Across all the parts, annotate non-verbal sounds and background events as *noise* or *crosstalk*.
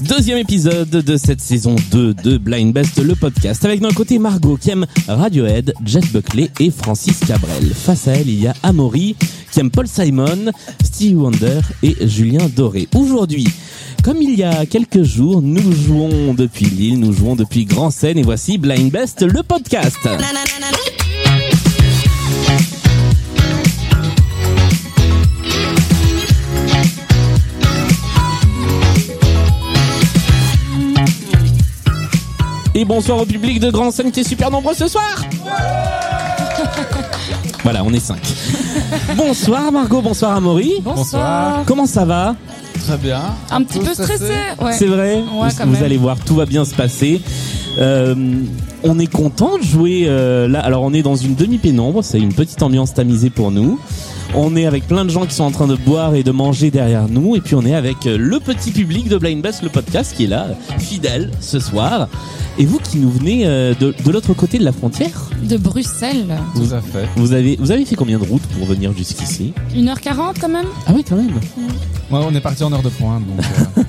Deuxième épisode de cette saison 2 de Blind Best, le podcast. Avec d'un côté Margot qui aime Radiohead, Jeff Buckley et Francis Cabrel. Face à elle, il y a Amaury qui aime Paul Simon, Stevie Wonder et Julien Doré. Aujourd'hui, comme il y a quelques jours, nous jouons depuis Lille, nous jouons depuis Grand Seine et voici Blind Best, le podcast. Et bonsoir au public de Grand Seine qui est super nombreux ce soir. *laughs* voilà, on est cinq. *laughs* bonsoir Margot, bonsoir Amaury. Bonsoir. Comment ça va? Très bien. Un petit peu stressé. Ouais. C'est vrai Ouais, vous, allez voir, tout va bien se passer. Euh, on est content de jouer euh, là. Alors on est dans une demi-pénombre, c'est une petite ambiance tamisée pour nous. On est avec plein de gens qui sont en train de boire et de manger derrière nous. Et puis on est avec euh, le petit public de Blind Best, le podcast qui est là, fidèle ce soir. Et vous qui nous venez de, de l'autre côté de la frontière, De Bruxelles. Tout à fait. vous avez, vous avez fait combien de routes pour venir jusqu'ici? 1h40 quand même Ah oui quand même. Ouais, on est parti en heure de pointe, donc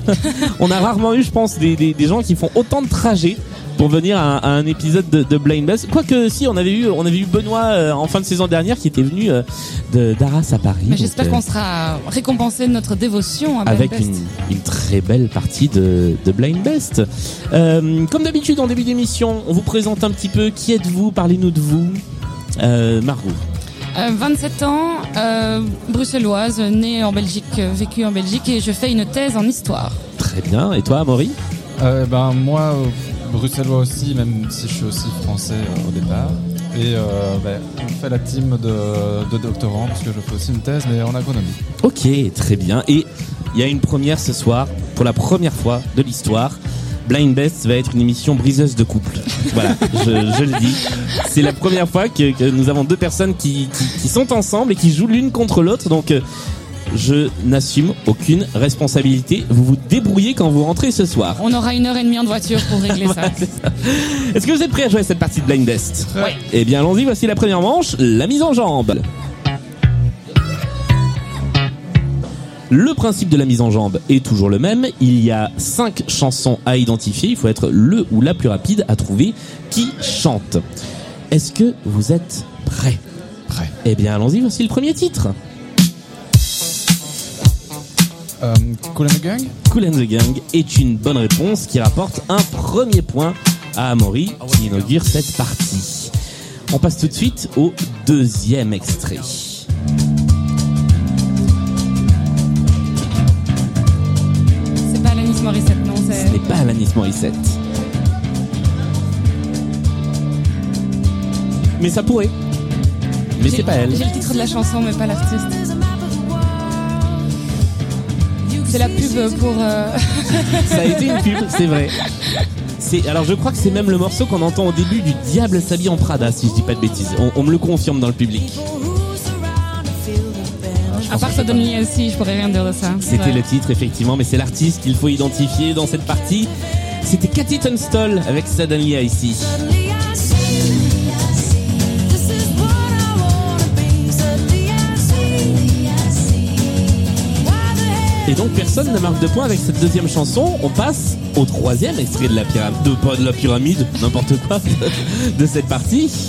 euh, *laughs* On a rarement eu, je pense, des, des, des gens qui font autant de trajets pour venir à, à un épisode de, de Blind Best. Quoique, si, on avait eu, on avait eu Benoît euh, en fin de saison dernière qui était venu euh, de d'Arras à Paris. Mais j'espère euh, qu'on sera récompensé de notre dévotion à Blind avec Best. une, une très belle partie de, de Blind Best. Euh, comme d'habitude, en début d'émission, on vous présente un petit peu qui êtes-vous, parlez-nous de vous. Euh, Margot. Euh, 27 ans, euh, bruxelloise, née en Belgique, euh, vécue en Belgique et je fais une thèse en histoire. Très bien. Et toi, Amaury euh, ben moi, euh, bruxellois aussi, même si je suis aussi français euh, au départ. Et euh, ben, on fait la team de, de doctorants parce que je fais aussi une thèse, mais en agronomie. Ok, très bien. Et il y a une première ce soir, pour la première fois de l'histoire. Blind Best va être une émission briseuse de couple. Voilà, je, je le dis. C'est la première fois que, que nous avons deux personnes qui, qui, qui sont ensemble et qui jouent l'une contre l'autre. Donc, euh, je n'assume aucune responsabilité. Vous vous débrouillez quand vous rentrez ce soir. On aura une heure et demie en voiture pour régler *laughs* ça. Voilà, c'est ça. Est-ce que vous êtes prêts à jouer à cette partie de Blind Best? Ouais. Eh bien, allons-y. Voici la première manche, la mise en jambe. Le principe de la mise en jambe est toujours le même. Il y a cinq chansons à identifier. Il faut être le ou la plus rapide à trouver qui chante. Est-ce que vous êtes prêts? Prêt. Eh bien, allons-y. Voici le premier titre. Euh, cool and the Gang? Cool and the Gang est une bonne réponse qui rapporte un premier point à Amaury qui inaugure cette partie. On passe tout de suite au deuxième extrait. Morissette, non, Ce n'est pas Alanis Morissette. Mais ça pourrait. Mais c'est pas elle. J'ai le titre de la chanson, mais pas l'artiste. C'est la pub pour... euh, *laughs* Ça a été une pub, c'est vrai. Alors je crois que c'est même le morceau qu'on entend au début du Diable s'habille en Prada, si je dis pas de bêtises. On, on me le confirme dans le public. Part Suddenly aussi, je pourrais rien dire de ça. C'était Ouais. le titre effectivement, mais c'est l'artiste qu'il faut identifier dans cette partie. C'était Cathy Tunstall avec Suddenly I See. Et donc personne ne marque de point avec cette deuxième chanson. On passe au troisième extrait de la pyramide, de, pas de la pyramide, n'importe quoi, *laughs* de cette partie.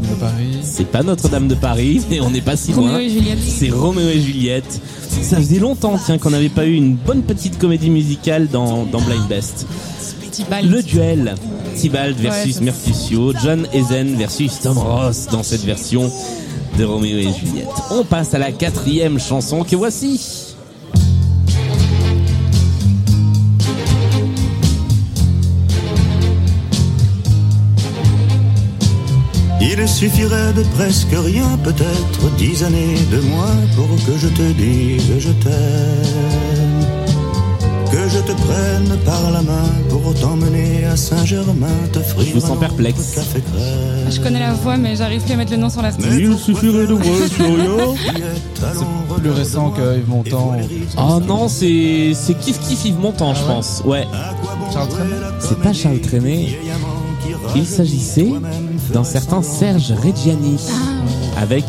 Notre-Dame de Paris. C'est pas Notre-Dame de Paris, *laughs* mais on n'est pas si loin. C'est Roméo et Juliette. Ça faisait longtemps, tiens, qu'on n'avait pas eu une bonne petite comédie musicale dans, dans Blind Best. Tibalt. Le duel. Tybalt versus Ouais, Mercutio, John Ezen versus Tom Ross dans cette version de Roméo et Juliette. On passe à la quatrième chanson que voici. Il suffirait de presque rien, peut-être dix années de moins pour que je te dise je t'aime. Que je te prenne par la main pour t'emmener à Saint-Germain, t'offrir Je vous sens perplexe. café crème. Je connais la voix, mais j'arrive plus à mettre le nom sur l'artiste. Il suffirait de voir. C'est plus récent que Yves Montand. Oh non, c'est c'est kiff kiff Yves Montand, je pense. Ouais, Charles Trenet c'est pas Charles Trenet. Il s'agissait d'un certain Serge Reggiani avec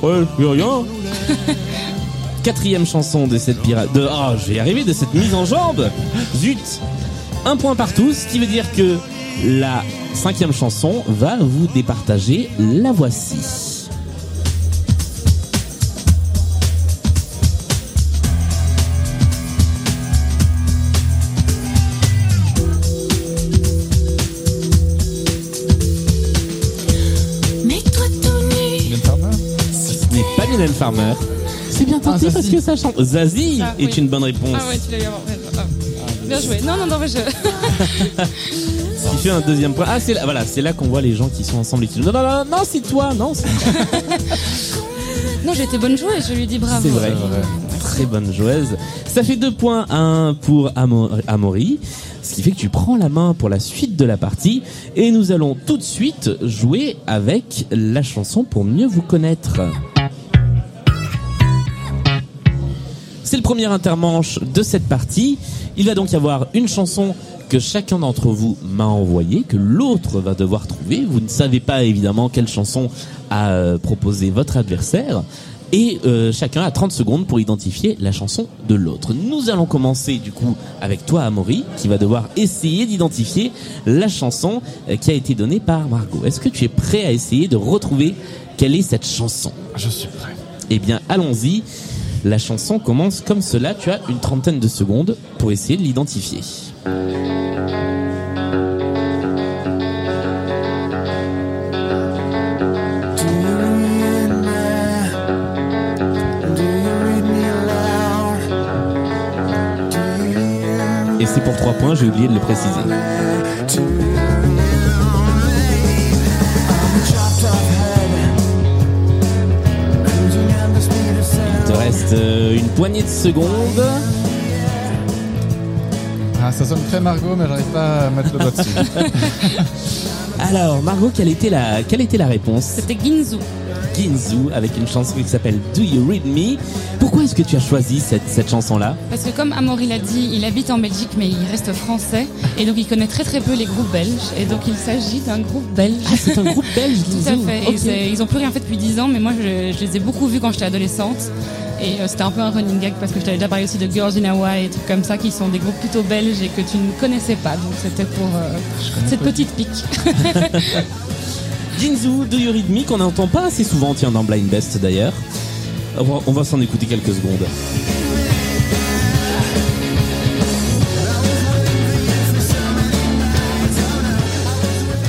voir sur rien. Quatrième chanson de cette pirate. De oh, je vais y arriver de cette mise en jambe. Zut. Un point partout, ce qui veut dire que la cinquième chanson va vous départager. La voici. Mylène Farmer. C'est bien tenté Ah, parce que ça chante. Zazie Ah, est oui. une bonne réponse. Ah ouais, tu l'as eu avant. Ah. Bien joué. Non, non, non, mais je... Ce qui fait un deuxième point. Ah, c'est là, voilà, c'est là qu'on voit les gens qui sont ensemble et qui disent non, non, non, non, c'est toi, non, c'est *laughs* Non, j'étais bonne joueuse, je lui dis bravo. c'est vrai. Très bonne joueuse. Ça fait deux points, un pour Amo- Amaury. Ce qui fait que tu prends la main pour la suite de la partie. Et nous allons tout de suite jouer avec la chanson pour mieux vous connaître. C'est le premier intermanche de cette partie. Il va donc y avoir une chanson que chacun d'entre vous m'a envoyée, que l'autre va devoir trouver. Vous ne savez pas évidemment quelle chanson a euh, proposé votre adversaire. Et euh, chacun a 30 secondes pour identifier la chanson de l'autre. Nous allons commencer du coup avec toi Amaury, qui va devoir essayer d'identifier la chanson euh, qui a été donnée par Margot. Est-ce que tu es prêt à essayer de retrouver quelle est cette chanson? Je suis prêt. eh bien, allons-y. La chanson commence comme cela. Tu as une trentaine de secondes pour essayer de l'identifier. Et c'est pour trois points, j'ai oublié de le préciser. Une poignée de secondes. Ah, ça sonne très Margot, mais j'arrive pas à mettre le doigt dessus. *laughs* Alors, Margot, quelle était la, quelle était la réponse C'était Ginzu. Ginzu avec une chanson qui s'appelle Do You Read Me. Pourquoi est-ce que tu as choisi cette, cette chanson-là Parce que comme Amaury l'a dit, il habite en Belgique, mais il reste français. Et donc il connaît très très peu les groupes belges. Et donc il s'agit d'un groupe belge. Ah, c'est un groupe *laughs* belge, Tout à Ginzu. fait. Et ils ont plus rien fait depuis 10 ans, mais moi je, je les ai beaucoup vus quand j'étais adolescente. Et euh, c'était un peu un running gag parce que je t'avais déjà parlé aussi de Girls in Hawaii et trucs comme ça qui sont des groupes plutôt belges et que tu ne connaissais pas. Donc c'était pour euh, cette petite pique. *laughs* Ginzu, Do You Read Me, qu'on n'entend pas assez souvent, tiens, dans Blind Best d'ailleurs. On va, on va s'en écouter quelques secondes.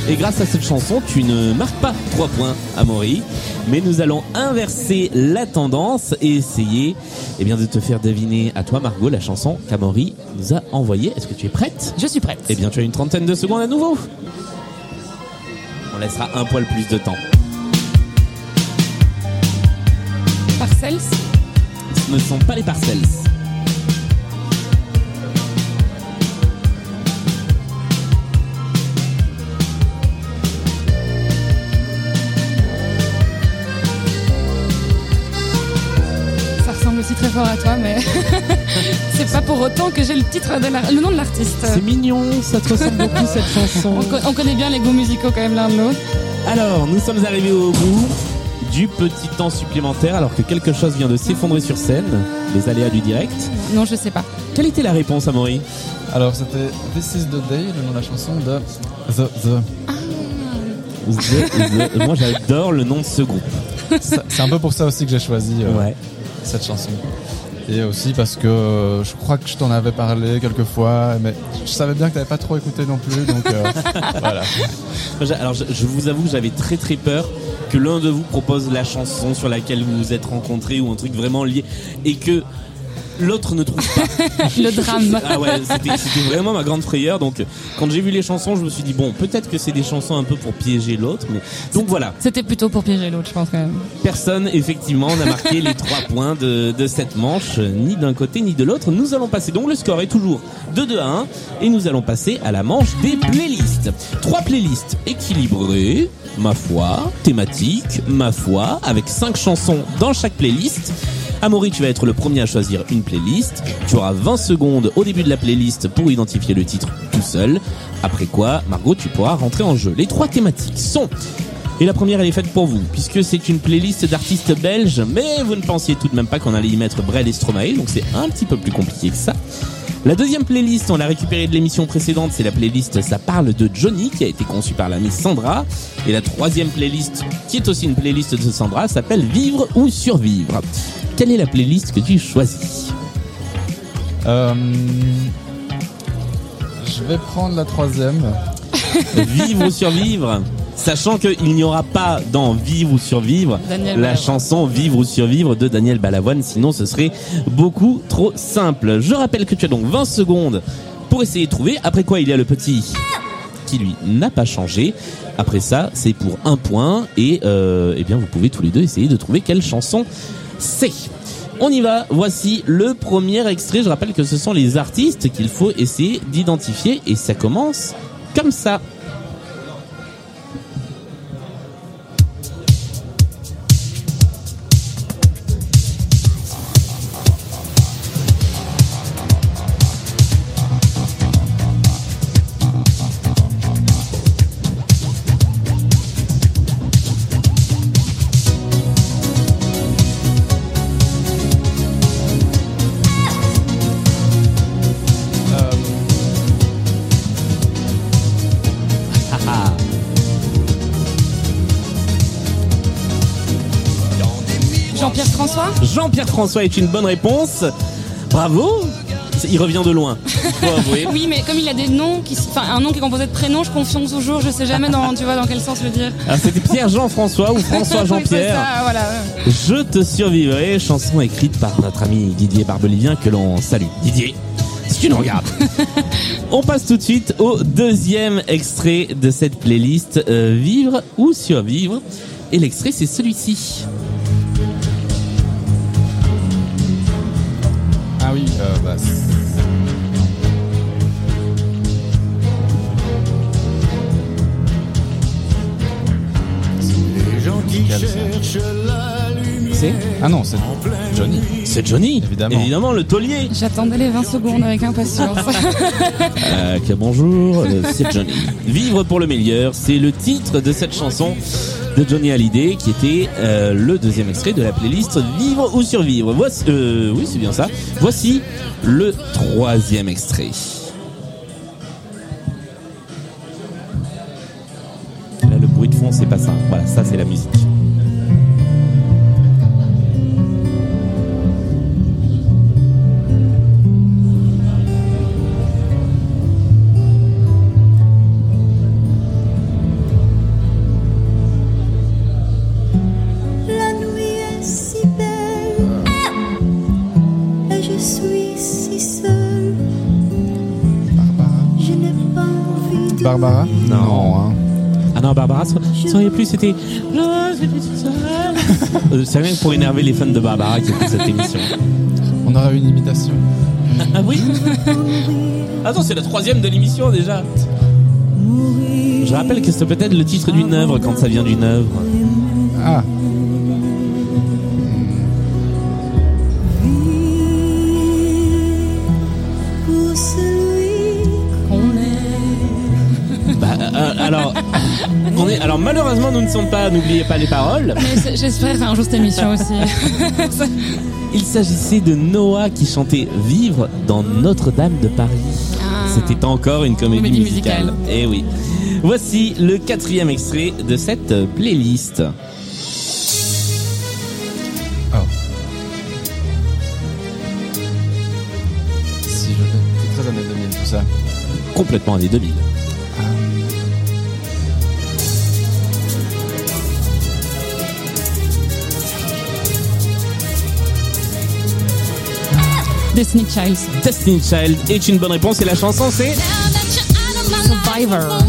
Et grâce à cette chanson, tu ne marques pas 3 points à Maury, mais nous allons inverser la tendance et essayer eh bien, de te faire deviner à toi, Margot, la chanson qu'Amaury nous a envoyée. Est-ce que tu es prête? Je suis prête. eh bien, tu as une trentaine de secondes à nouveau. On laissera un poil plus de temps. Parcells. Ce ne sont pas les parcelles. Très fort à toi, mais *laughs* c'est pas pour autant que j'ai le titre de la- le nom de l'artiste. C'est mignon, ça te ressemble beaucoup *laughs* cette chanson. On, co- on connaît bien les goûts musicaux quand même l'un de l'autre. Alors, nous sommes arrivés au bout du petit temps supplémentaire alors que quelque chose vient de s'effondrer sur scène, les aléas du direct. Non, je sais pas. Quelle était la réponse, Amaury? Alors, c'était This is the Day, le nom de la chanson de The The. The- The- Moi, j'adore le nom de ce groupe. C'est un peu pour ça aussi que j'ai choisi euh, Ouais. Cette chanson. Et aussi parce que euh, je crois que je t'en avais parlé quelques fois, mais je savais bien que t'avais pas trop écouté non plus, donc euh, *laughs* voilà. Alors, je, je vous avoue que j'avais très très peur que l'un de vous propose la chanson sur laquelle vous vous êtes rencontrés ou un truc vraiment lié et que L'autre ne trouve pas. *laughs* Le drame. Ah ouais, c'était vraiment ma grande frayeur. Donc, quand j'ai vu les chansons, je me suis dit bon, peut-être que c'est des chansons un peu pour piéger l'autre, mais donc voilà. C'était plutôt pour piéger l'autre, je pense quand même. Personne, effectivement, n'a marqué les *laughs* trois points de, de cette manche, ni d'un côté ni de l'autre. Nous allons passer, donc le score est toujours de 2 à 1, et nous allons passer à la manche des playlists. Trois playlists équilibrées, ma foi, thématiques, ma foi, avec cinq chansons dans chaque playlist. Amaury, tu vas être le premier à choisir une playlist. Tu auras 20 secondes au début de la playlist pour identifier le titre tout seul. Après quoi, Margot, tu pourras rentrer en jeu. Les trois thématiques sont et la première, elle est faite pour vous, puisque c'est une playlist d'artistes belges, mais vous ne pensiez tout de même pas qu'on allait y mettre Brel et Stromae, donc c'est un petit peu plus compliqué que ça. La deuxième playlist, on l'a récupérée de l'émission précédente, c'est la playlist Ça parle de Johnny, qui a été conçue par l'amie Sandra. Et la troisième playlist, qui est aussi une playlist de Sandra, s'appelle Vivre ou Survivre. Quelle est la playlist que tu choisis Euh, je vais prendre la troisième. Vivre ou Survivre Sachant qu'il n'y aura pas dans Vivre ou Survivre Daniel la Balavoine. chanson Vivre ou Survivre de Daniel Balavoine, sinon ce serait beaucoup trop simple. Je rappelle que tu as donc 20 secondes pour essayer de trouver, après quoi il y a le petit qui lui n'a pas changé. Après ça, c'est pour un point et euh, eh bien vous pouvez tous les deux essayer de trouver quelle chanson c'est. On y va, voici le premier extrait. Je rappelle que ce sont les artistes qu'il faut essayer d'identifier et ça commence comme ça. François est une bonne réponse. Bravo Il revient de loin. *laughs* Oui, mais comme il a des noms qui, enfin, un nom qui est composé de prénoms, je confonds toujours, je sais jamais dans, tu vois, dans quel sens le dire. Alors c'était Pierre-Jean-François ou *laughs* Oui, c'est François-Jean-Pierre. ça, voilà. Je te survivrai, chanson écrite par notre ami Didier Barbelivien que l'on salue. Didier, si tu nous regardes. *laughs* On passe tout de suite au deuxième extrait de cette playlist, euh, Vivre ou Survivre. Et l'extrait c'est celui-ci. La lumière. C'est ah non, c'est Johnny. C'est Johnny, Évidemment. évidemment le taulier. J'attendais les 20 secondes avec impatience. *laughs* Euh, que bonjour, euh, c'est *laughs* Johnny. Vivre pour le meilleur, c'est le titre de cette chanson de Johnny Hallyday qui était euh, le deuxième extrait de la playlist Vivre ou Survivre. Voici, euh, oui, c'est bien ça. Voici le troisième extrait. Plus, c'était. *laughs* Euh, C'est rien que pour énerver les fans de Barbara qui écoutent cette émission. *laughs* On aura une imitation. Ah oui *laughs* Attends, c'est la troisième de l'émission déjà. Je rappelle que c'est peut-être le titre d'une œuvre quand ça vient d'une œuvre. Ah, malheureusement, nous ne sommes pas, n'oubliez pas les paroles. Mais j'espère faire un jour cette émission aussi. *laughs* Il s'agissait de Noah qui chantait Vivre dans Notre-Dame de Paris. Ah. C'était encore une comédie, Comédie musicale. musicale. Eh oui. Voici le quatrième extrait de cette playlist. oh. Si je l'ai. C'est très années 2000 tout ça. Complètement années 2000. Destiny Child. Destiny Child est une bonne réponse et la chanson c'est Survivor.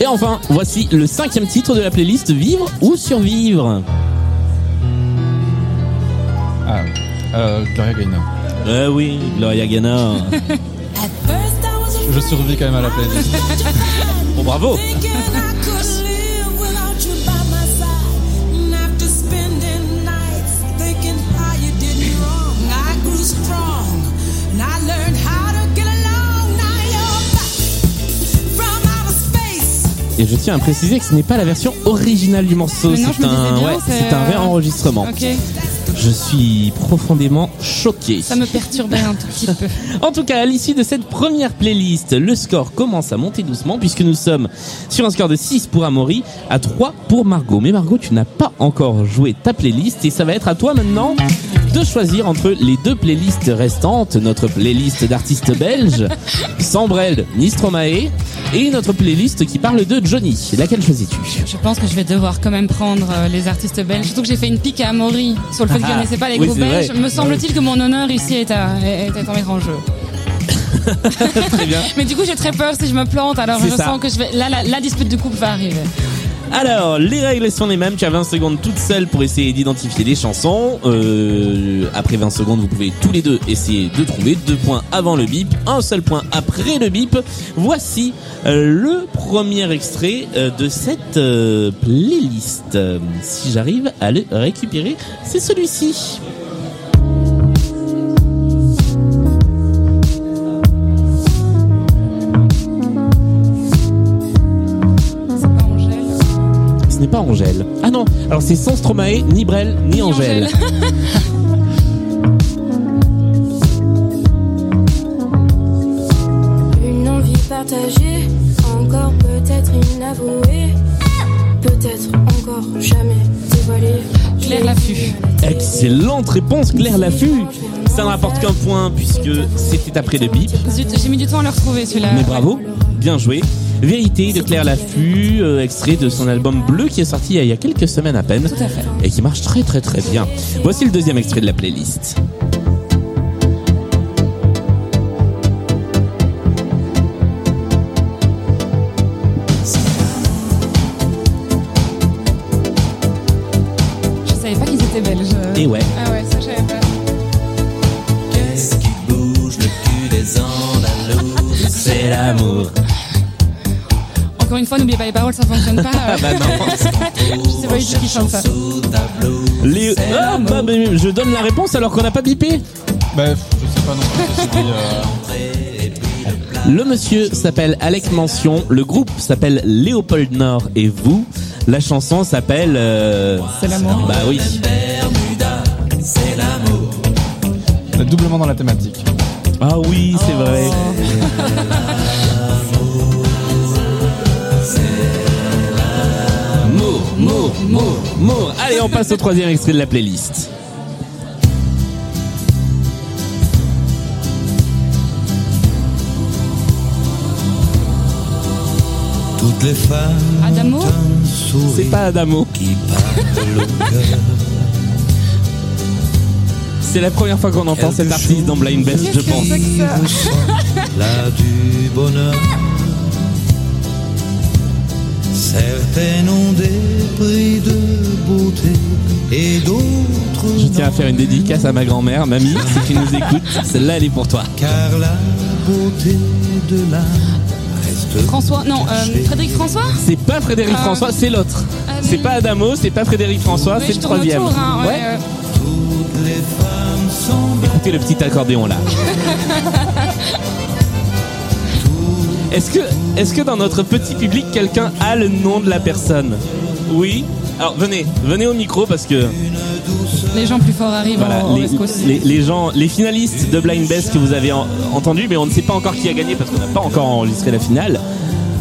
Et enfin, voici le cinquième titre de la playlist Vivre ou survivre. Ah, euh, Gloria Gaynor. Euh oui, Gloria Gaynor. *laughs* Je survis quand même à la playlist. Bon bravo. Et je tiens à préciser que ce n'est pas la version originale du morceau, c'est un, ouais, c'est, c'est un euh, réenregistrement. Je suis profondément choqué. ça me perturbait un tout petit peu. *laughs* En tout cas, à l'issue de cette première playlist, le score commence à monter doucement puisque nous sommes sur un score de 6 pour Amaury, à 3 pour Margot. Mais Margot, tu n'as pas encore joué ta playlist et ça va être à toi maintenant de choisir entre les deux playlists restantes, notre playlist d'artistes belges, *laughs* Sambrel, Nistromae, et notre playlist qui parle de Johnny. Laquelle choisis-tu Je pense que je vais devoir quand même prendre euh, les artistes belges. Surtout que j'ai fait une pique à Amaury sur le fait que je Ah, connaissais pas les oui, groupes c'est vrai. belges. Me semble-t-il que mon honneur ici est à, est est à mettre en jeu. *laughs* Très bien. *laughs* Mais du coup, j'ai très peur si je me plante. Alors, C'est je ça. sens que je vais. Là, la, la dispute de couple va arriver. Alors, les règles sont les mêmes. Tu as 20 secondes toute seule pour essayer d'identifier les chansons. Euh, après 20 secondes, vous pouvez tous les deux essayer de trouver. Deux points avant le bip, un seul point après le bip. Voici euh, le premier extrait euh, de cette playlist. Si j'arrive à le récupérer, c'est celui-ci. N'est pas Angèle. Ah non, alors c'est sans Stromae, ni Brel, ni, Ni Angèle. Angèle. *laughs* Une envie partagée, encore peut-être inavouée, peut-être encore jamais dévoilée. Claire Laffut. Excellente réponse, Claire Laffut. Ça ne rapporte qu'un point puisque c'était après le bip. Zut, j'ai mis du temps à le retrouver celui-là. Mais bravo, bien joué. Vérité de Claire Laffut, euh, extrait de son album Bleu qui est sorti il y a quelques semaines à peine Tout à fait. et qui marche très très très bien. Voici le deuxième extrait de la playlist. Je savais pas qu'ils étaient belges. Et ouais. Une fois, n'oubliez pas les paroles, ça fonctionne pas. euh. Bah non. *laughs* je sais pas du tout qui chante ça. Les... Ah, bah, mais je donne la réponse alors qu'on n'a pas bipé. Bah, je sais pas non plus. euh, Le monsieur s'appelle Alec Mention, le groupe s'appelle Léopold Nord et vous. La chanson s'appelle... euh, C'est l'amour. Bah oui. c'est doublement dans la thématique. Ah oui, c'est vrai. *laughs* Allez, on passe au troisième extrait de la playlist. Toutes les femmes Adamo C'est pas Adamo. qui. C'est la première fois qu'on entend cet artiste dans Blind Best, je pense. Là *laughs* du bonheur. Certaines ont des prix de beauté et d'autres Je tiens à faire une dédicace à ma grand-mère, mamie, *laughs* si tu nous écoutes. Celle-là, elle est pour toi. car la beauté de l'âme reste François, non, euh, Frédéric François C'est pas Frédéric Ah. François, c'est l'autre. Ah, C'est pas Adamo, c'est pas Frédéric François, Oui, c'est le troisième. autour, hein, ouais, Ouais. euh, toutes les femmes sont Écoutez le petit accordéon là. *laughs* Est-ce que, est-ce que dans notre petit public, quelqu'un a le nom de la personne? Oui Alors venez, venez au micro parce que les gens plus forts arrivent voilà, en, en les, gens, les finalistes de Blind Best que vous avez en- entendu, mais on ne sait pas encore qui a gagné parce qu'on n'a pas encore enregistré la finale.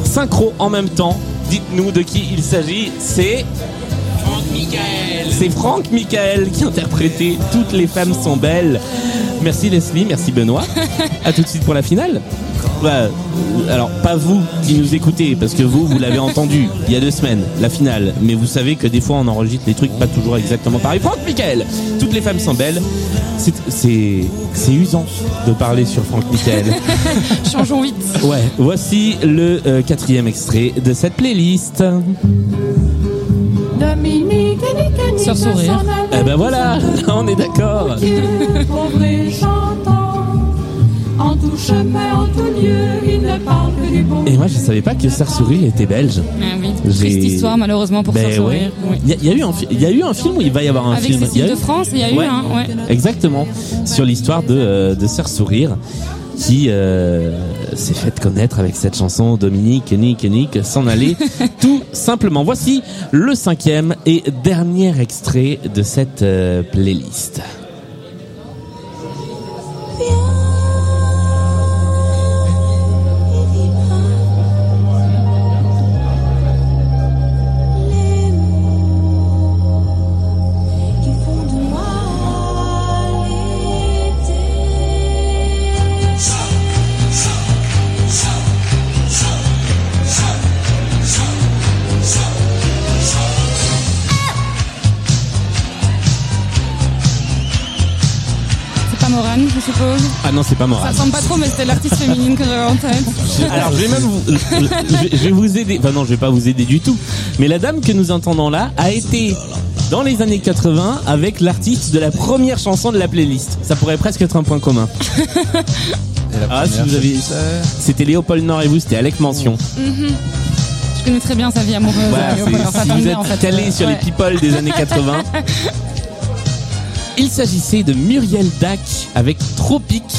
Synchro en même temps. Dites-nous de qui il s'agit. C'est Franck Michael. C'est Franck Michael qui a interprété Toutes les femmes sont belles. Merci Leslie, merci Benoît. *laughs* à tout de suite pour la finale. Bah, euh, alors pas vous qui nous écoutez, parce que vous, vous l'avez *laughs* entendu il y a deux semaines, la finale. Mais vous savez que des fois on enregistre les trucs pas toujours exactement pareil. Franck Michael, toutes les femmes sont belles. C'est c'est c'est usant de parler sur Franck Michael. *laughs* Changeons vite. Ouais, voici le euh, quatrième extrait de cette playlist. Sur sourire. Eh ben voilà, là *laughs* on est d'accord. Et chantant. En tout chemin, en tout lieu, il ne parle que du bon. Et moi je savais pas que Serre Sourire était belge. Ah oui. Triste histoire malheureusement pour Ben faire sourire. ouais. Oui. Il y, a- il y a eu un il y a eu un film où il va y avoir un Avec film. Il y Cécile a de eu- France, il y a eu Ouais. un. Ouais. Exactement. Sur l'histoire de, euh, de Serre Sourire qui euh, s'est fait connaître avec cette chanson Dominique, Nick, Nick, s'en aller *laughs* tout simplement. Voici le cinquième et dernier extrait de cette euh, playlist. Je suppose. Ah non, c'est pas Ça moral. ressemble pas trop, mais c'était l'artiste féminine que j'avais en tête. *laughs* Alors je vais même vous, je vais- *laughs* je vais vous aider. Enfin non, je vais pas vous aider du tout. Mais la dame que nous entendons là a été dans les années 80 avec l'artiste de la première chanson de la playlist. Ça pourrait presque être un point commun. *laughs* Ah, si vous avez- C'était Léopold Nord et vous, c'était Alec Mention. Je connais très bien sa vie amoureuse. Voilà, c'est- Léopold. Ça si tombe vous bien, êtes en fait. calé sur les Ouais. people des années 80. Il s'agissait de Muriel Dac avec Tropique.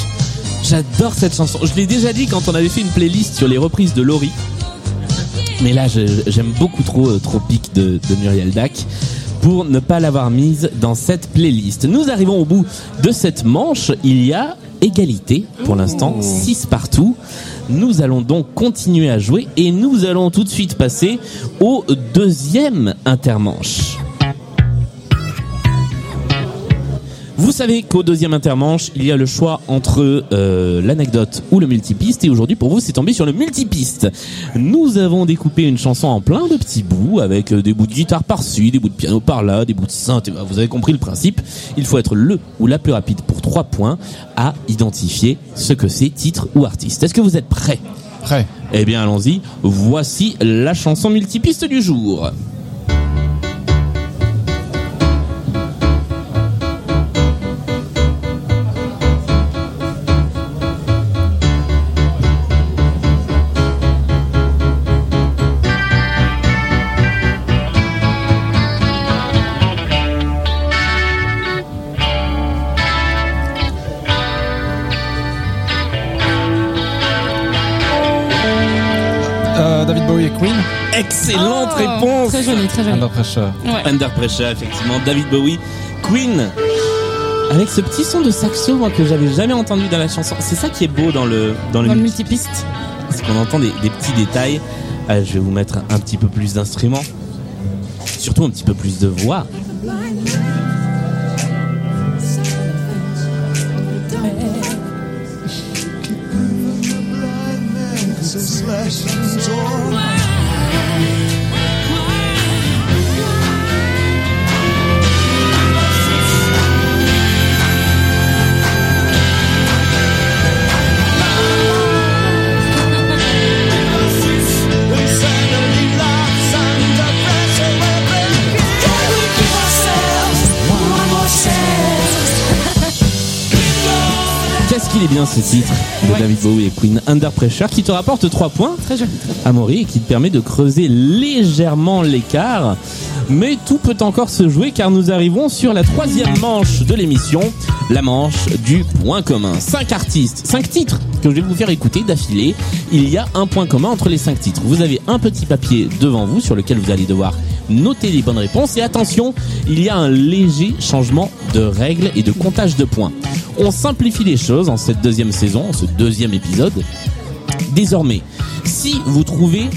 J'adore cette chanson. Je l'ai déjà dit quand on avait fait une playlist sur les reprises de Laurie. Mais là, j'aime beaucoup trop euh, Tropique de, de Muriel Dac pour ne pas l'avoir mise dans cette playlist. Nous arrivons au bout de cette manche. Il y a égalité pour l'instant, 6 partout. Nous allons donc continuer à jouer et nous allons tout de suite passer au deuxième intermanche. Vous savez qu'au deuxième intermanche, il y a le choix entre euh, l'anecdote ou le multipiste. Et aujourd'hui, pour vous, c'est tombé sur le multipiste. Nous avons découpé une chanson en plein de petits bouts, avec euh, des bouts de guitare par-ci, des bouts de piano par-là, des bouts de synthé. Bah, Vous avez compris le principe. Il faut être le ou la plus rapide pour trois points à identifier ce que c'est, titre ou artiste. Est-ce que vous êtes prêts? Prêt. Eh bien, allons-y. Voici la chanson multipiste du jour. Réponse Très joli, très joli. Under Pressure. Ouais. Under Pressure, effectivement, David Bowie, Queen. Avec ce petit son de saxo moi, que j'avais jamais entendu dans la chanson. C'est ça qui est beau dans le dans le, Dans multipiste. c'est qu'on entend des, des petits détails. Euh, je vais vous mettre un petit peu plus d'instruments, surtout un petit peu plus de voix. Est bien ce titre de Ouais. David Bowie et Queen Under Pressure qui te rapporte 3 points Très joli. Amaury et qui te permet de creuser légèrement l'écart. Mais tout peut encore se jouer car nous arrivons sur la troisième manche de l'émission, la manche du point commun. Cinq artistes, cinq titres que je vais vous faire écouter d'affilée. Il y a un point commun entre les cinq titres. Vous avez un petit papier devant vous sur lequel vous allez devoir noter les bonnes réponses. Et attention, il y a un léger changement de règles et de comptage de points. On simplifie les choses en cette deuxième saison, en ce deuxième épisode. Désormais, si vous trouvez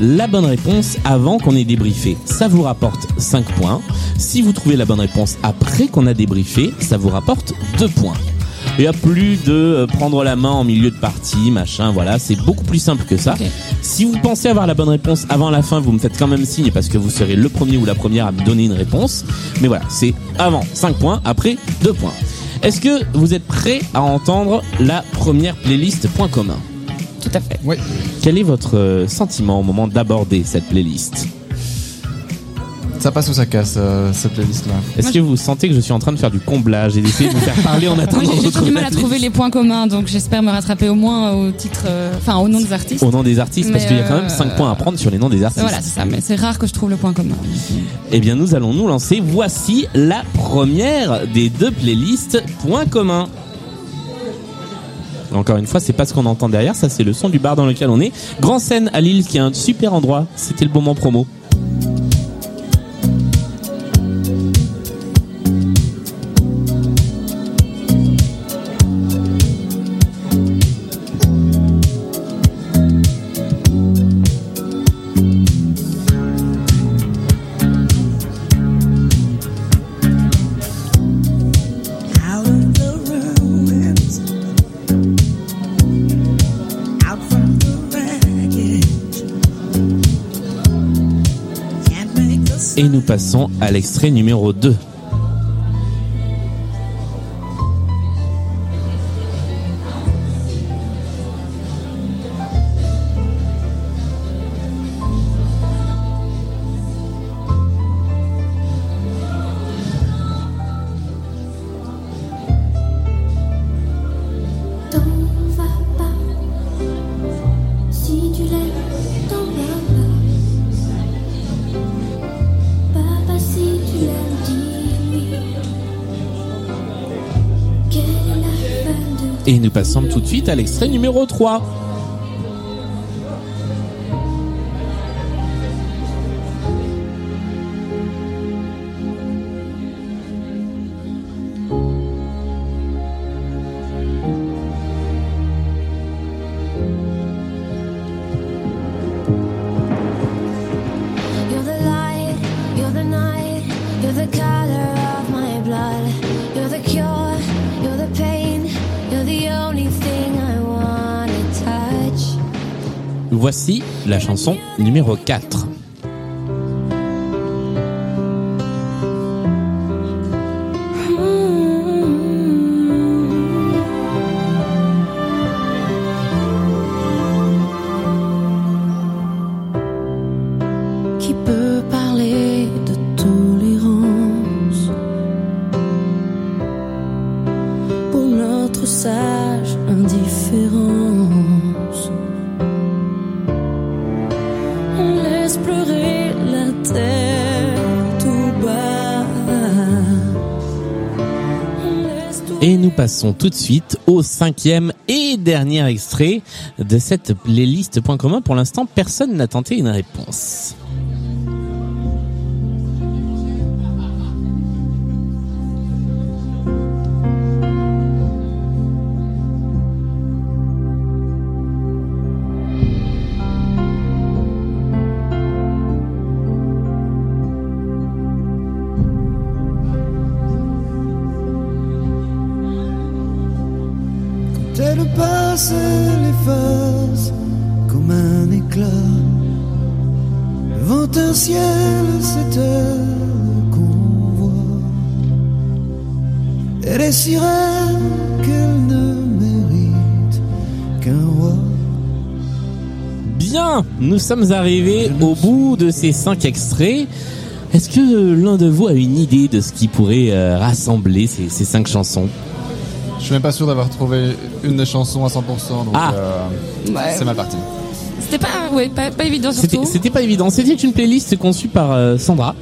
la bonne réponse avant qu'on ait débriefé, ça vous rapporte 5 points. Si vous trouvez la bonne réponse après qu'on a débriefé, ça vous rapporte 2 points. Il y a plus de euh, prendre la main en milieu de partie, machin, voilà, c'est beaucoup plus simple que ça. Si vous pensez avoir la bonne réponse avant la fin, vous me faites quand même signe parce que vous serez le premier ou la première à me donner une réponse. Mais voilà, c'est avant 5 points, après 2 points. Est-ce que vous êtes prêts à entendre la première playlist point commun? Tout à fait. Oui. Quel est votre euh, sentiment au moment d'aborder cette playlist? Ça passe ou ça casse, euh, cette playlist-là Est-ce que vous sentez que je suis en train de faire du comblage et d'essayer de vous faire parler en attendant j'ai- du mal à trouver les points communs, donc j'espère me rattraper au moins au titre, euh, enfin au nom des artistes. Au nom des artistes, parce qu'il y a quand même euh, 5 points à prendre sur les noms des artistes. Voilà, c'est ça. Mais c'est rare que je trouve le point commun. Eh bien, nous allons nous lancer. Voici la première des deux playlists Point commun. Encore une fois, c'est pas ce qu'on entend derrière, ça c'est le son du bar dans lequel on est. Grand scène à Lille, qui est un super endroit. C'était le moment promo. Passons à l'extrait numéro 2. Et nous passons tout de suite à l'extrait numéro 3. Voici la chanson numéro 4. Et nous passons tout de suite au cinquième et dernier extrait de cette playlist Point commun. Pour l'instant, personne n'a tenté une réponse. Sommes arrivés au bout de ces cinq extraits. Est-ce que l'un de vous a une idée de ce qui pourrait euh, rassembler ces, ces cinq chansons? Je suis même pas sûr d'avoir trouvé une des chansons à 100%, donc Ah. euh, Ouais. c'est ma partie. C'était pas, ouais, pas, pas évident C'était surtout. c'était pas évident. C'était une playlist conçue par euh, Sandra.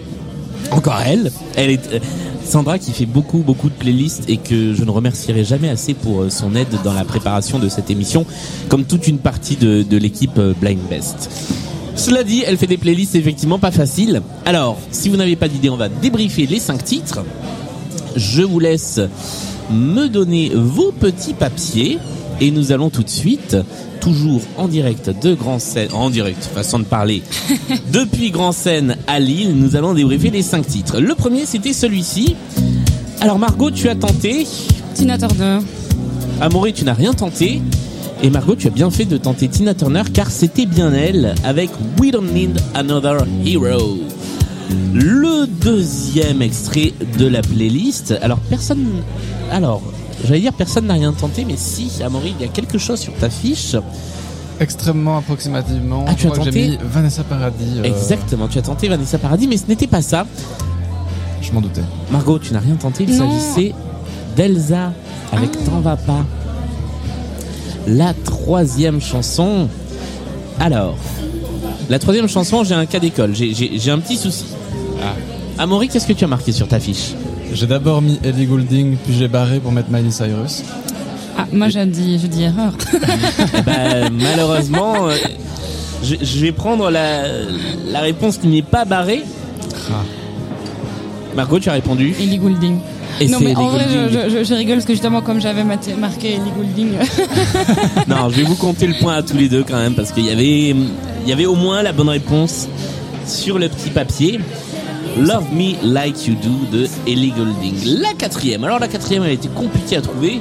Encore elle. Elle est euh, Sandra qui fait beaucoup beaucoup de playlists et que je ne remercierai jamais assez pour euh, son aide dans la préparation de cette émission, comme toute une partie de, de l'équipe euh, Blind Best. Cela dit, elle fait des playlists effectivement pas faciles. Alors, si vous n'avez pas d'idée, on va débriefer les cinq titres. Je vous laisse me donner vos petits papiers et nous allons tout de suite, toujours en direct de Grand Seine, en direct, façon de parler, *laughs* depuis Grand Seine à Lille, nous allons débriefer les cinq titres. Le premier, c'était celui-ci. Alors Margot, tu as tenté Tina Turner. Amaury, tu n'as rien tenté. Et Margot, tu as bien fait de tenter Tina Turner car c'était bien elle avec We Don't Need Another Hero. Le deuxième extrait de la playlist. Alors personne, alors j'allais dire personne n'a rien tenté, mais si, Amaury, il y a quelque chose sur ta fiche. Extrêmement approximativement. Ah, tu as tenté J'ai mis Vanessa Paradis. euh, Exactement, tu as tenté Vanessa Paradis, mais ce n'était pas ça. Je m'en doutais. Margot, tu n'as rien tenté, il s'agissait d'Elsa avec T'en va pas. La troisième chanson. Alors, la troisième chanson, j'ai un cas d'école, j'ai un petit souci. Ah. Amaury, qu'est-ce que tu as marqué sur ta fiche? J'ai d'abord mis Ellie Goulding, puis j'ai barré pour mettre Miley Cyrus. Ah, moi j'ai dit, je dis erreur. *laughs* Ben, Malheureusement, euh, je, je vais prendre la, la réponse qui n'est pas barrée. Ah. Margot, tu as répondu. Ellie Goulding. Et non mais en vrai je, je- je rigole parce que justement comme j'avais marqué Ellie Goulding. *laughs* Non, je vais vous compter le point à tous les deux quand même parce qu'il y avait, il y avait au moins la bonne réponse sur le petit papier. Love Me Like You Do de Ellie Goulding. La quatrième. Alors la quatrième, elle a été compliquée à trouver.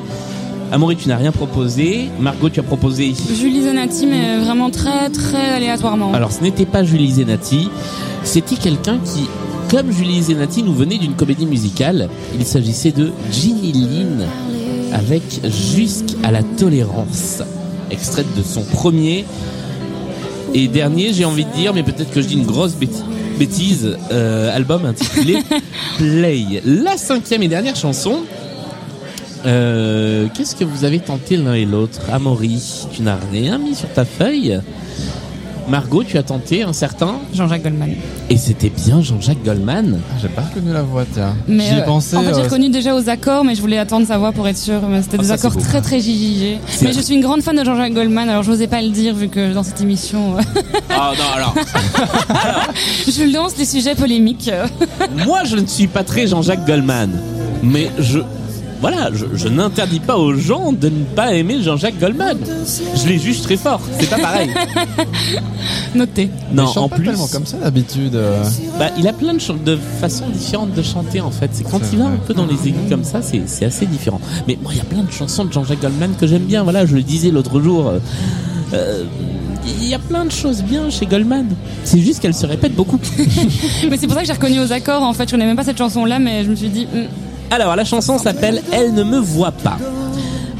Amaury, tu n'as rien proposé. Margot, tu as proposé. Julie Zenati mais vraiment très très aléatoirement. Alors ce n'était pas Julie Zenati, c'était quelqu'un qui, comme Julie Zenati, nous venait d'une comédie musicale. Il s'agissait de Ginny Lynn avec Jusqu'à la tolérance, extraite de son premier et dernier, j'ai envie de dire, mais peut-être que je dis une grosse bêti- bêtise, euh, album intitulé *laughs* Play. La cinquième et dernière chanson. Euh, Qu'est-ce que vous avez tenté l'un et l'autre? Amaury, tu n'as rien mis sur ta feuille? Margot, tu as tenté un certain Jean-Jacques Goldman. Et c'était bien Jean-Jacques Goldman. Ah, j'ai pas reconnu la voix, tiens. Mais J'y ai euh, pensé. en fait, j'ai euh, reconnu déjà aux accords, mais je voulais attendre sa voix pour être sûr. Mais C'était Ah, des ça, accords très très. C'est Mais vrai. je suis une grande fan de Jean-Jacques Goldman, alors j'osais pas le dire vu que dans cette émission, euh, Ah non, alors, *laughs* je lance des sujets polémiques. moi je ne suis pas très Jean-Jacques Goldman. Mais je... Voilà, je, je n'interdis pas aux gens de ne pas aimer Jean-Jacques Goldman. Je les juge très fort, c'est pas pareil. *laughs* Noté. Non, en pas plus, tellement comme ça d'habitude. euh. bah, il a plein de, façons différentes de chanter en fait. C'est quand il va un peu dans les aigus comme ça, c'est assez différent. Mais moi, il y a plein de chansons de Jean-Jacques Goldman que j'aime bien. Voilà, je le disais l'autre jour. euh, euh, il y a plein de choses bien chez Goldman. C'est juste qu'elle se répète beaucoup. *laughs* Mais c'est pour ça que j'ai reconnu aux accords. En fait, je connais même pas cette chanson-là, mais je me suis dit, hmm, Alors, la chanson s'appelle Elle ne me voit pas.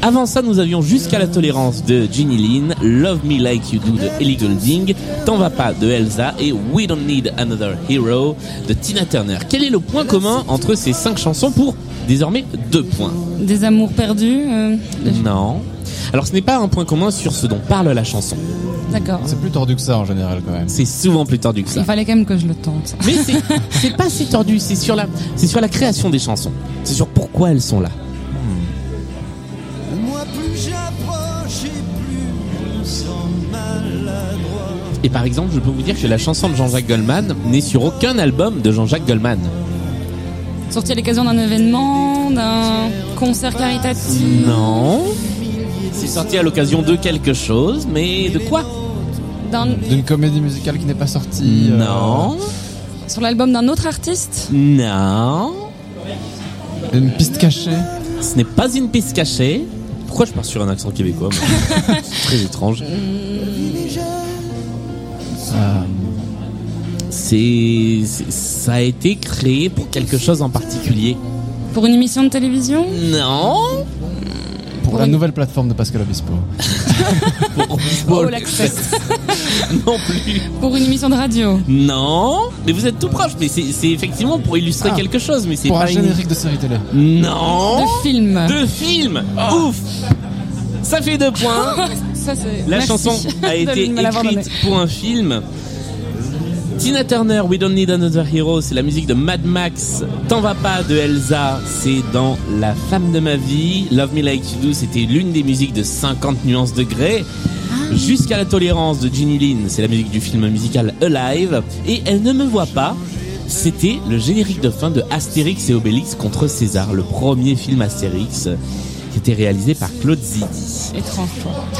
Avant ça, nous avions Jusqu'à la tolérance de Ginny Lynn, Love Me Like You Do de Ellie Goulding, T'en va pas de Elsa et We Don't Need Another Hero de Tina Turner. Quel est le point commun entre ces cinq chansons pour désormais deux points? Des amours perdus. euh, Non. Alors, ce n'est pas un point commun sur ce dont parle la chanson. D'accord. C'est plus tordu que ça en général quand même. C'est souvent plus tordu que ça. Il fallait quand même que je le tente. Mais c'est- *laughs* c'est pas si tordu, c'est sur la, c'est sur la création des chansons. C'est sur pourquoi elles sont là. Moi plus j'approche et par exemple, je peux vous dire que la chanson de Jean-Jacques Goldman n'est sur aucun album de Jean-Jacques Goldman. Sorti à l'occasion d'un événement, d'un concert caritatif. Non. C'est sorti à l'occasion de quelque chose, mais de quoi d'un- D'une comédie musicale qui n'est pas sortie. euh, Non. sur l'album d'un autre artiste. Non. Une piste cachée. Ce n'est pas une piste cachée. Pourquoi je pars sur un accent québécois moi *laughs* C'est très étrange. C'est, c'est- ça a été créé pour quelque chose en particulier. Pour une émission de télévision? Non. Pour la nouvelle plateforme de Pascal Obispo. *laughs* Pour, Oh, l'access. *laughs* non plus. Pour une émission de radio. Non. Mais vous êtes tout proche. Mais c'est, effectivement pour illustrer Ah. quelque chose. Mais c'est Pour pas un une- générique de série télé. Non. De film. De film. Ouf. Ça fait deux points. *laughs* Ça, La Merci chanson a été écrite pour un film. Tina Turner, We Don't Need Another Hero, c'est la musique de Mad Max. T'en vas pas de Elsa, c'est dans La femme de ma vie. Love Me Like You Do, c'était l'une des musiques de 50 nuances de grès. Jusqu'à la tolérance de Ginny Lynn, c'est la musique du film musical Alive. Et Elle ne me voit pas, c'était le générique de fin de Astérix et Obélix contre César, le premier film Astérix qui était réalisé par Claude Zidi. Étrange.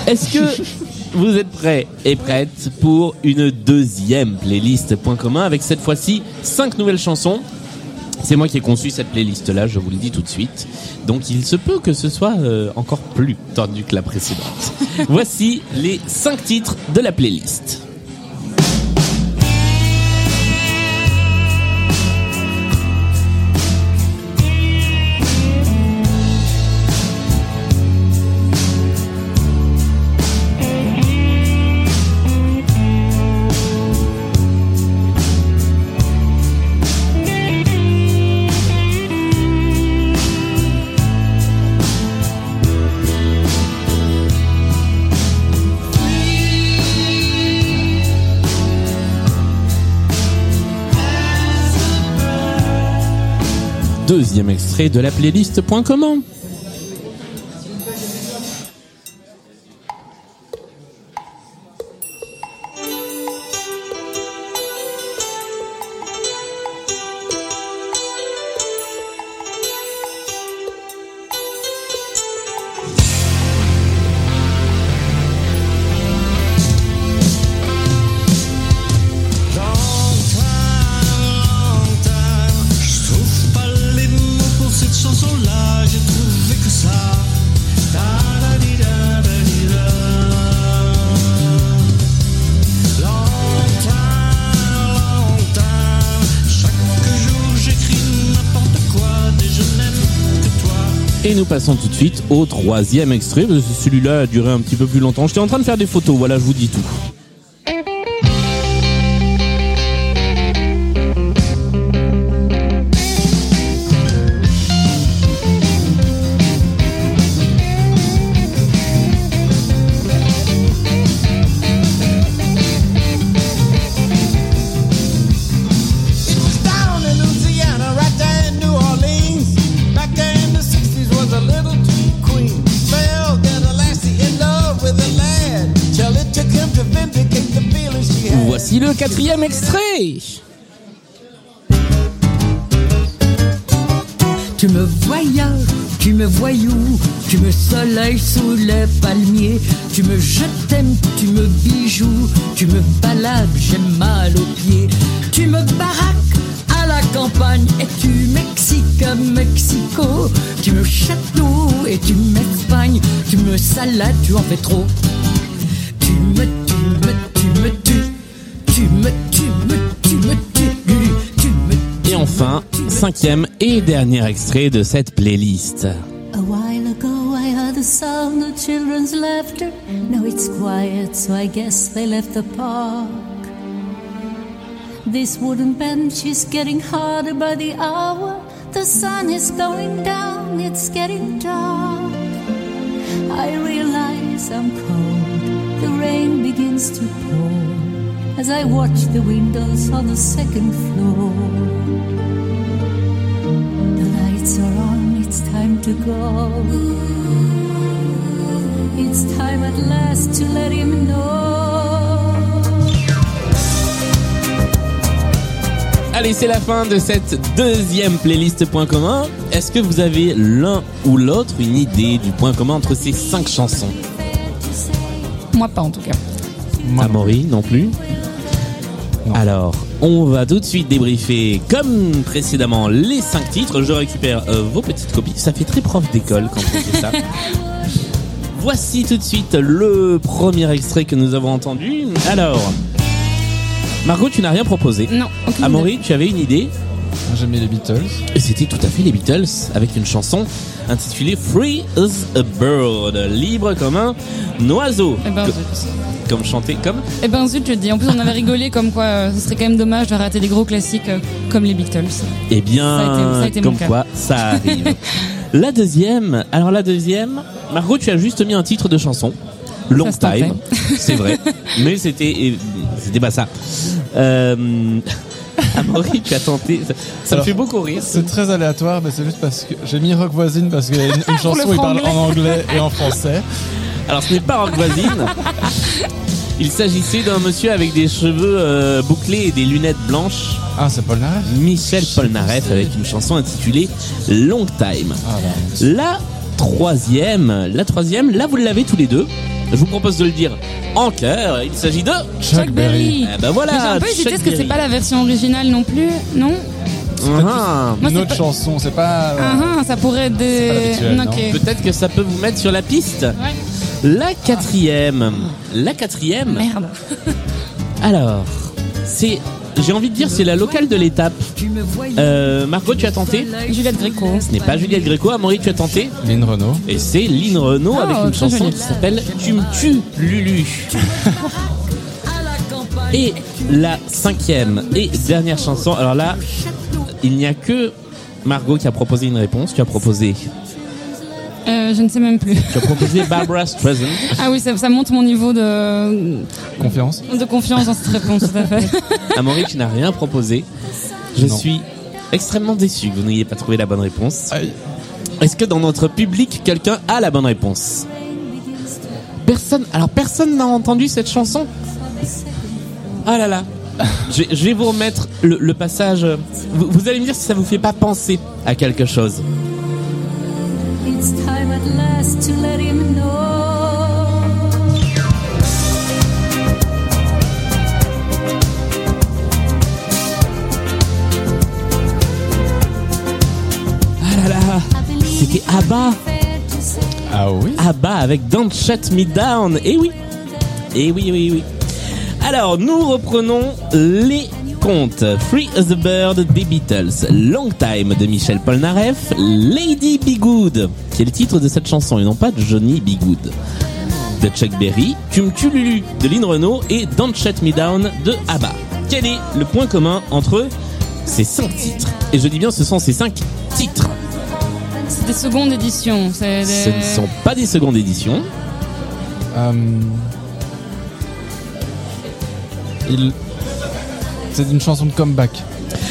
Est-ce que *laughs* vous êtes prêts et prêtes pour une deuxième playlist point commun avec cette fois-ci cinq nouvelles chansons C'est moi qui ai conçu cette playlist-là, je vous le dis tout de suite. Donc il se peut que ce soit euh, encore plus tordu que la précédente. *laughs* Voici les 5 titres de la playlist. Deuxième extrait de la playlist Point commun. Passons tout de suite au troisième extrait. que Celui-là a duré un petit peu plus longtemps. J'étais en train de faire des photos, voilà, je vous dis tout. Extrait. Tu me voyages, tu me voyous, tu me soleil sous les palmiers, tu me je t'aime, tu me bijoux, tu me balades, j'ai mal aux pieds, tu me baraques à la campagne et tu Mexique à Mexico, tu me chatouilles et tu m'espagnes, tu me salades, tu en fais trop. Enfin, cinquième et dernier extrait de cette playlist. A while ago I heard the sound of children's laughter. Now it's quiet, so I guess they left the park. This wooden bench is getting harder by the hour. The sun is going down, it's getting dark. I realize I'm cold. The rain begins to pour as I watch the windows on the second floor. The lights are on, it's time to go. It's time at last to let him know. Allez, c'est la fin de cette deuxième playlist Point commun. Est-ce que vous avez l'un ou l'autre une idée du point commun entre ces cinq chansons? Moi pas en tout cas. Amaury non plus? Alors, on va tout de suite débriefer, comme précédemment, les cinq titres. Je récupère euh, vos petites copies. Ça fait très prof d'école quand on fait ça. *laughs* Voici tout de suite le premier extrait que nous avons entendu. Alors, Margot, tu n'as rien proposé. Non. aucune Amaury, tu avais une idée J'ai mis les Beatles. Et c'était tout à fait les Beatles avec une chanson intitulée Free as a Bird, libre comme un oiseau. Eh ben. Comme chanté comme Eh ben zut, je te dis. En plus, on avait rigolé comme quoi euh, ce serait quand même dommage de rater des gros classiques euh, comme les Beatles. Eh bien, Ça a été- ça a été mon comme cas. quoi, ça arrive. *laughs* la deuxième, alors la deuxième, Margot, tu as juste mis un titre de chanson. Long Ça se tentait. time, c'est vrai, *laughs* mais c'était et- c'était pas ça. Euh, Amaury, tu as tenté, ça, ça me Alors, fait beaucoup rire. C'est très aléatoire, mais c'est juste parce que j'ai mis Rock Voisine parce qu'il y a une, une *laughs* chanson où il parle en anglais et en français. Alors ce n'est pas Rock Voisine. Il s'agissait d'un monsieur avec des cheveux euh, bouclés et des lunettes blanches. Ah, c'est Paul Naref Michel Polnareff avec une chanson intitulée Long Time. Ah, bah, La troisième, la troisième, là vous l'avez tous les deux. Je vous propose de le dire en chœur. Il s'agit de. Chuck Berry. Eh ben voilà. J'ai un peu hésité, est-ce que c'est pas la version originale non plus Non Ah. Moi, Une autre pas- chanson, c'est pas. euh, Ah, ah, ça pourrait être des. Peut-être que ça peut vous mettre sur la piste. Ouais. La quatrième. La quatrième. Merde. *laughs* Alors, c'est, j'ai envie de dire, c'est la locale de l'étape. Euh, Margot, tu as tenté Juliette Gréco. Ce n'est pas Juliette Gréco. Amaury, tu as tenté Lynn Renault. Et c'est Lynn Renault avec une très chanson joli. qui s'appelle Tu me tues, Lulu. *laughs* Et la cinquième et dernière chanson. Alors là, il n'y a que Margot qui a proposé une réponse. Tu as proposé, Euh, je ne sais même plus. tu as proposé *laughs* Barbara Streisand. Ah oui, ça, ça monte mon niveau de, Confiance. de confiance dans cette réponse, tout à fait. *laughs* Amaury, tu n'as rien proposé. Je Non. suis extrêmement déçu que vous n'ayez pas trouvé la bonne réponse. Aïe. Est-ce que dans notre public, quelqu'un a la bonne réponse? Personne. Alors personne n'a entendu cette chanson? Ah là là. *laughs* Je, vais- je vais vous remettre le, le passage. Vous, vous allez me dire si ça vous fait pas penser à quelque chose. It's time at last to let him know. Ah là là. C'était Abba. Ah oui Abba avec Don't Shut Me Down. Eh oui. Eh oui, oui, oui. Alors, nous reprenons les comptes. Free as a Bird des Beatles, Long Time de Michel Polnareff, Lady Be Good, qui est le titre de cette chanson et non pas de Johnny Be Good. De Chuck Berry, Tu me tues Lulu de Lynn Renault et Don't Shut Me Down de ABBA. Quel est le point commun entre ces cinq titres? Et je dis bien, ce sont ces cinq titres. C'est des secondes éditions. Des... Ce ne sont pas des secondes éditions. Euh, il... C'est une chanson de comeback.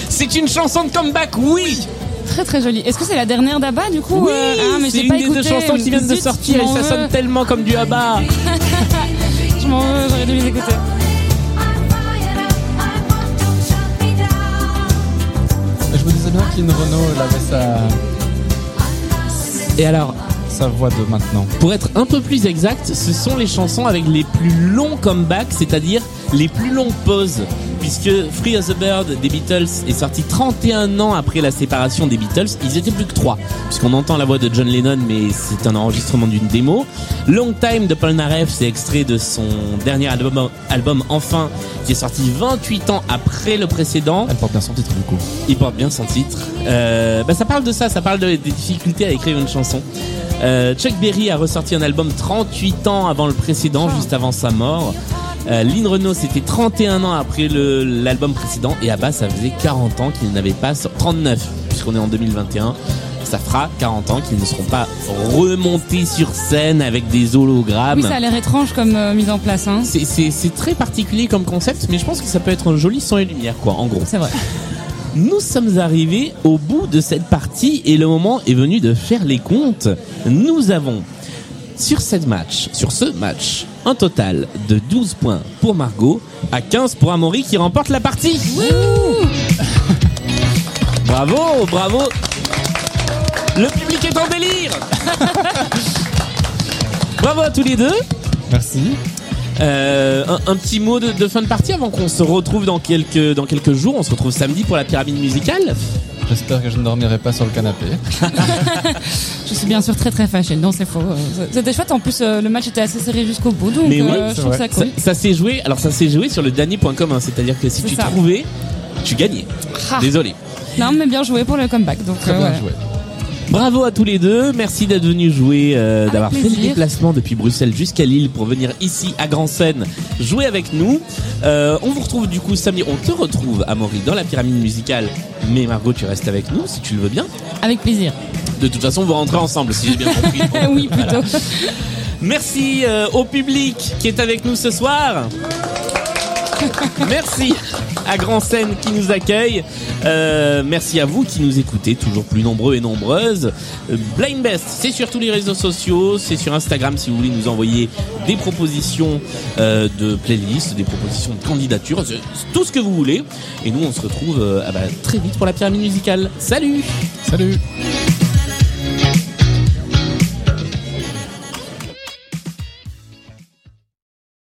C'est une chanson de comeback, oui Très très joli. Est-ce que c'est la dernière d'Abba du coup Oui, euh, ah, mais c'est j'ai une pas des écouté. deux chansons qui viennent de Zut, sortir je et m'en ça veux. sonne tellement comme du ABBA. *laughs* Je m'en veux, j'aurais dû les écouter. Je me disais bien Lynn Renault, elle avait sa, Et alors, sa voix de maintenant. pour être un peu plus exact, ce sont les chansons avec les plus longs comebacks, c'est-à-dire les plus longues pauses. Puisque Free as a Bird des Beatles est sorti 31 ans après la séparation des Beatles, ils étaient plus que 3. Puisqu'on entend la voix de John Lennon, mais c'est un enregistrement d'une démo. Long Time de Paul Nareff, c'est extrait de son dernier album, album Enfin, qui est sorti 28 ans après le précédent. Elle porte bien son titre du coup. Il porte bien son titre. Euh, bah, ça parle de ça, ça parle de- des difficultés à écrire une chanson. Euh, Chuck Berry a ressorti un album 38 ans avant le précédent, juste avant sa mort. Euh, Lynn Renault, c'était 31 ans après l'album précédent. Et Abba, ça faisait 40 ans qu'ils n'avaient pas... sor- 39, puisqu'on est en 2021. Ça fera 40 ans qu'ils ne seront pas remontés sur scène avec des hologrammes. Oui, ça a l'air étrange comme euh, mise en place. Hein. C'est très particulier comme concept, mais je pense que ça peut être un joli son et lumière, quoi, en gros. C'est vrai. Nous sommes arrivés au bout de cette partie et le moment est venu de faire les comptes. Nous avons sur cette match, sur ce match, un total de 12 points pour Margot, à 15 pour Amaury qui remporte la partie. bravo, bravo. Le public est en délire. *laughs* bravo à tous les deux. Merci. Euh, un, un petit mot de, de fin de partie avant qu'on se retrouve dans quelques, dans quelques jours. On se retrouve samedi pour la pyramide musicale. J'espère que je ne dormirai pas sur le canapé. *laughs* Je suis bien sûr très très fâchée. Non, c'est faux. Euh, C'était chouette. En plus, euh, le match était assez serré jusqu'au bout. Donc, Mais oui, euh, je c'est trouve vrai. ça cool. Ça, ça s'est joué. Alors ça s'est joué sur le dernier point commun, c'est-à-dire que si tu ça. trouvais, tu gagnais. Ah. Désolé. Non, mais bien joué pour le comeback. Donc, Très euh, bien ouais. joué. Bravo à tous les deux. Merci d'être venus jouer, euh, d'avoir fait le déplacement depuis Bruxelles jusqu'à Lille pour venir ici à Grand Seine jouer avec nous. Euh, on vous retrouve du coup samedi. On te retrouve à Maury dans la pyramide musicale. Mais Margot, tu restes avec nous si tu le veux bien. Avec plaisir. De toute façon, vous rentrez ensemble si j'ai bien compris. *laughs* oui, plutôt. Merci euh, au public qui est avec nous ce soir. *laughs* Merci à Grand Seine qui nous accueille. Euh, merci à vous qui nous écoutez, toujours plus nombreux et nombreuses. Euh, Blind Best, c'est sur tous les réseaux sociaux, c'est sur Instagram si vous voulez nous envoyer des propositions euh, de playlists, des propositions de candidatures, tout ce que vous voulez. Et nous, on se retrouve ah bah, très vite pour la pyramide musicale. Salut Salut.